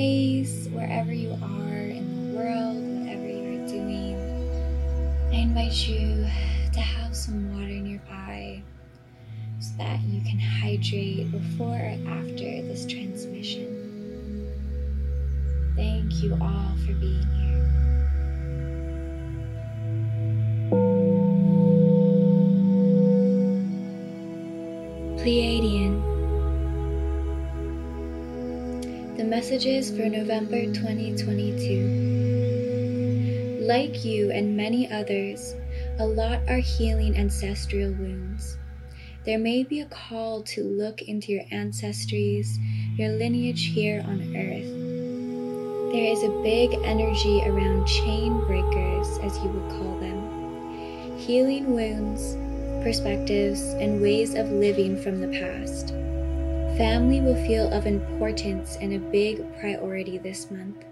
space, wherever you are in the world, whatever you're doing. I invite you to have some water nearby so that you can hydrate before or after this transmission. Thank you all for being here. Messages for November 2022. Like you and many others, a lot are healing ancestral wounds. There may be a call to look into your ancestries, your lineage here on earth. There is a big energy around chain breakers, as you would call them, healing wounds, perspectives, and ways of living from the past. Family will feel of importance and a big priority this month.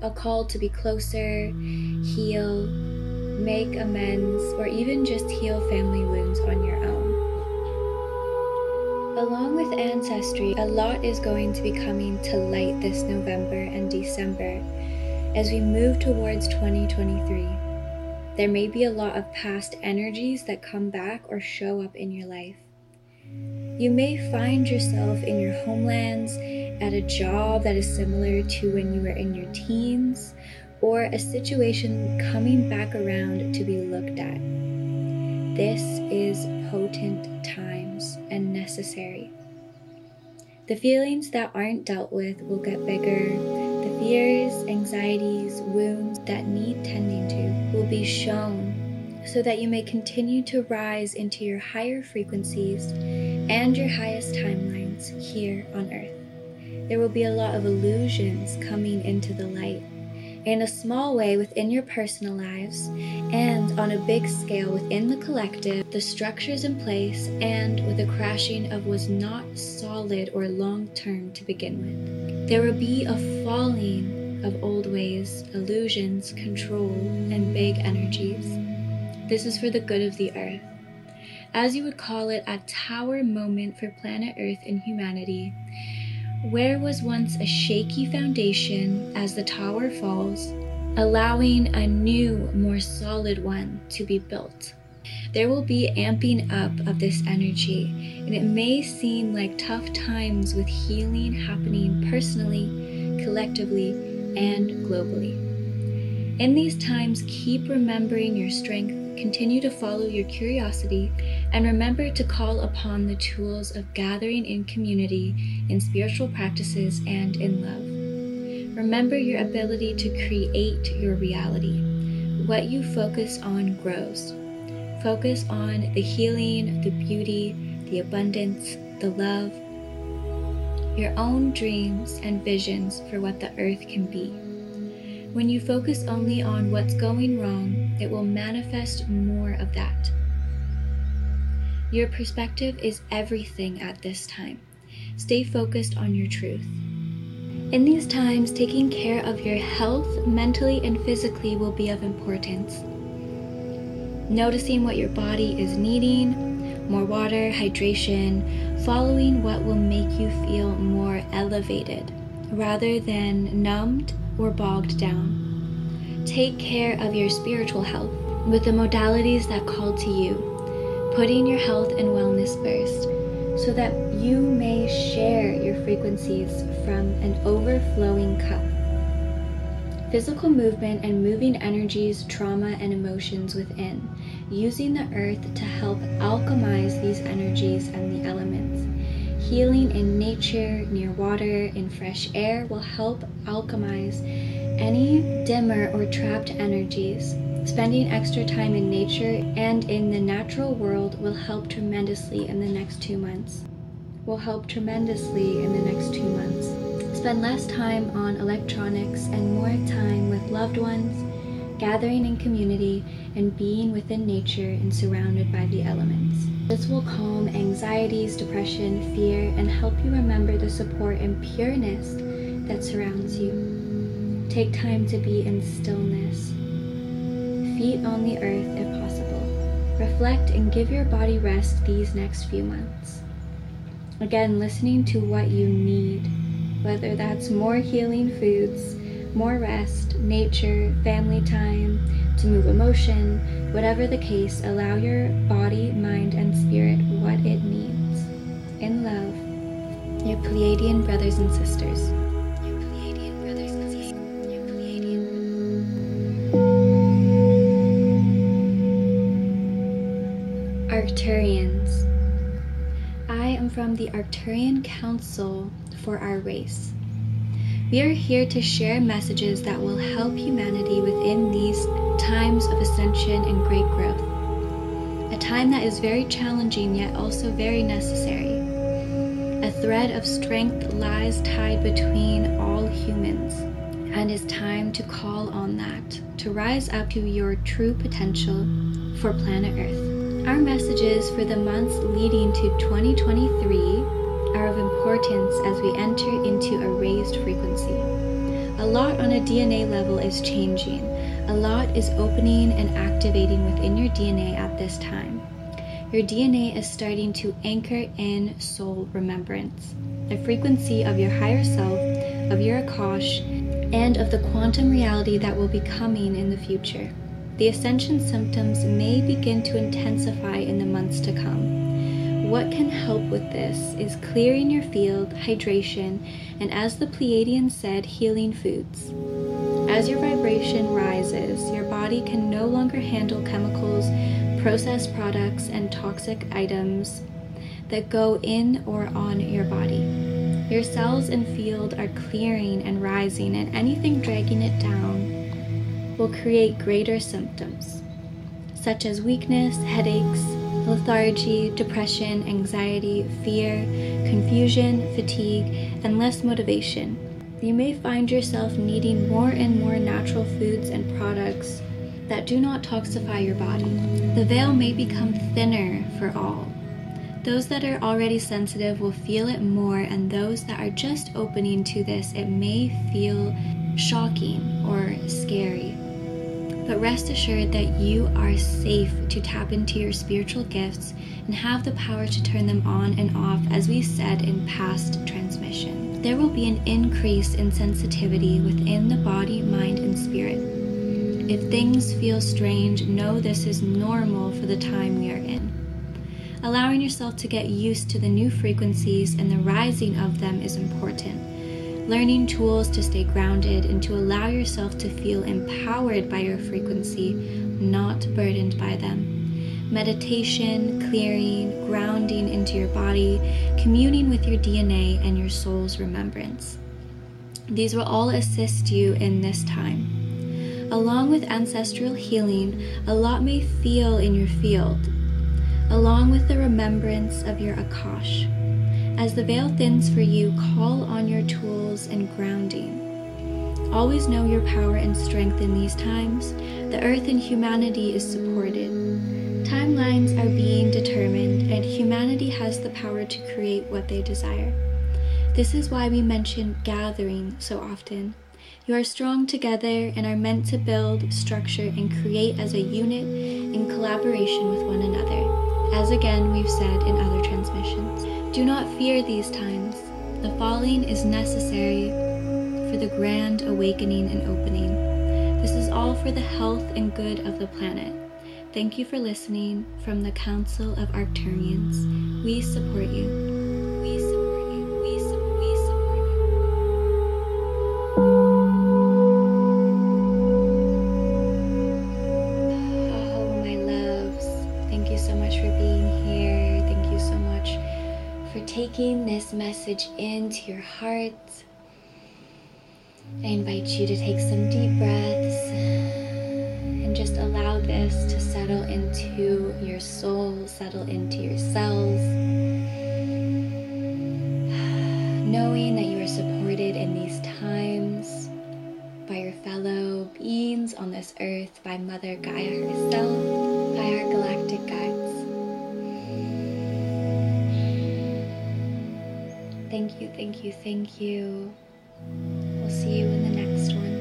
A call to be closer, heal, make amends, or even just heal family wounds on your own. Along with ancestry, a lot is going to be coming to light this November and December as we move towards 2023. There may be a lot of past energies that come back or show up in your life. You may find yourself in your homelands at a job that is similar to when you were in your teens, or a situation coming back around to be looked at. This is potent times and necessary. The feelings that aren't dealt with will get bigger. The fears, anxieties, wounds that need tending to will be shown so that you may continue to rise into your higher frequencies and your highest timelines here on earth. There will be a lot of illusions coming into the light in a small way within your personal lives, and on a big scale within the collective, the structures in place, and with a crashing of what's not solid or long term to begin with. There will be a falling of old ways, illusions, control, and big energies. This is for the good of the earth. As you would call it, a tower moment for planet Earth and humanity where was once a shaky foundation as the tower falls, allowing a new, more solid one to be built. There will be amping up of this energy, and it may seem like tough times with healing happening personally, collectively, and globally. In these times, keep remembering your strength continue to follow your curiosity, and remember to call upon the tools of gathering in community, in spiritual practices, and in love. Remember your ability to create your reality. What you focus on grows. Focus on the healing, the beauty, the abundance, the love, your own dreams and visions for what the earth can be. When you focus only on what's going wrong, it will manifest more of that. Your perspective is everything at this time. Stay focused on your truth. In these times, taking care of your health mentally and physically will be of importance. Noticing what your body is needing, more water, hydration, following what will make you feel more elevated rather than numbed or bogged down. Take care of your spiritual health with the modalities that call to you, putting your health and wellness first, so that you may share your frequencies from an overflowing cup. Physical movement and moving energies, trauma, and emotions within, using the earth to help alchemize these energies and the elements Healing in nature, near water, in fresh air will help alchemize any dimmer or trapped energies. Spending extra time in nature and in the natural world will help tremendously in the next two months. Will help tremendously in the next two months. Spend less time on electronics and more time with loved ones, gathering in community, and being within nature and surrounded by the elements. This will calm anxieties, depression, fear, and help you remember the support and pureness that surrounds you. Take time to be in stillness. Feet on the earth if possible. Reflect and give your body rest these next few months. Again, listening to what you need, whether that's more healing foods, more rest, nature, family time, to move emotion, whatever the case, allow your body, mind, and spirit what it needs. In love, your Pleiadian brothers and sisters. Arcturians. I am from the Arcturian Council for our race. We are here to share messages that will help humanity within these times of ascension and great growth. A time that is very challenging yet also very necessary. A thread of strength lies tied between all humans, and it's time to call on that to rise up to your true potential for planet Earth. Our messages for the months leading to 2023 are of importance as we enter into a raised frequency. A lot on a DNA level is changing, a lot is opening and activating within your DNA at this time. Your DNA is starting to anchor in soul remembrance, the frequency of your higher self, of your Akash, and of the quantum reality that will be coming in the future. The ascension symptoms may begin to intensify in the months to come. What can help with this is clearing your field, hydration, and as the Pleiadian said, healing foods. As your vibration rises, your body can no longer handle chemicals, processed products, and toxic items that go in or on your body. Your cells and field are clearing and rising, and anything dragging it down will create greater symptoms, such as weakness, headaches, lethargy, depression, anxiety, fear, confusion, fatigue, and less motivation you may find yourself needing more and more natural foods and products that do not toxify your body. The veil may become thinner for all. Those that are already sensitive will feel it more, and those that are just opening to this, it may feel shocking or scary. But rest assured that you are safe to tap into your spiritual gifts and have the power to turn them on and off, as we said in past transmission. there will be an increase in sensitivity within the body, mind, and spirit. If things feel strange, know this is normal for the time we are in. Allowing yourself to get used to the new frequencies and the rising of them is important. Learning tools to stay grounded and to allow yourself to feel empowered by your frequency, not burdened by them meditation, clearing, grounding into your body, communing with your DNA and your soul's remembrance. These will all assist you in this time. Along with ancestral healing, a lot may feel in your field, along with the remembrance of your Akash. As the veil thins for you, call on your tools and grounding. Always know your power and strength in these times. The earth and humanity is supported. Timelines are being determined, and humanity has the power to create what they desire. This is why we mention gathering so often. You are strong together and are meant to build, structure, and create as a unit in collaboration with one another, as again we've said in other transmissions. Do not fear these times. The falling is necessary for the grand awakening and opening. This is all for the health and good of the planet. Thank you for listening from the Council of Arcturians. We support you. Message into your heart. I invite you to take some deep breaths and just allow this to settle into your soul, settle into your cells. Knowing that you are supported in these times by your fellow beings on this earth, by Mother Gaia herself, by our galactic guides. Thank you, thank you, thank you. We'll see you in the next one.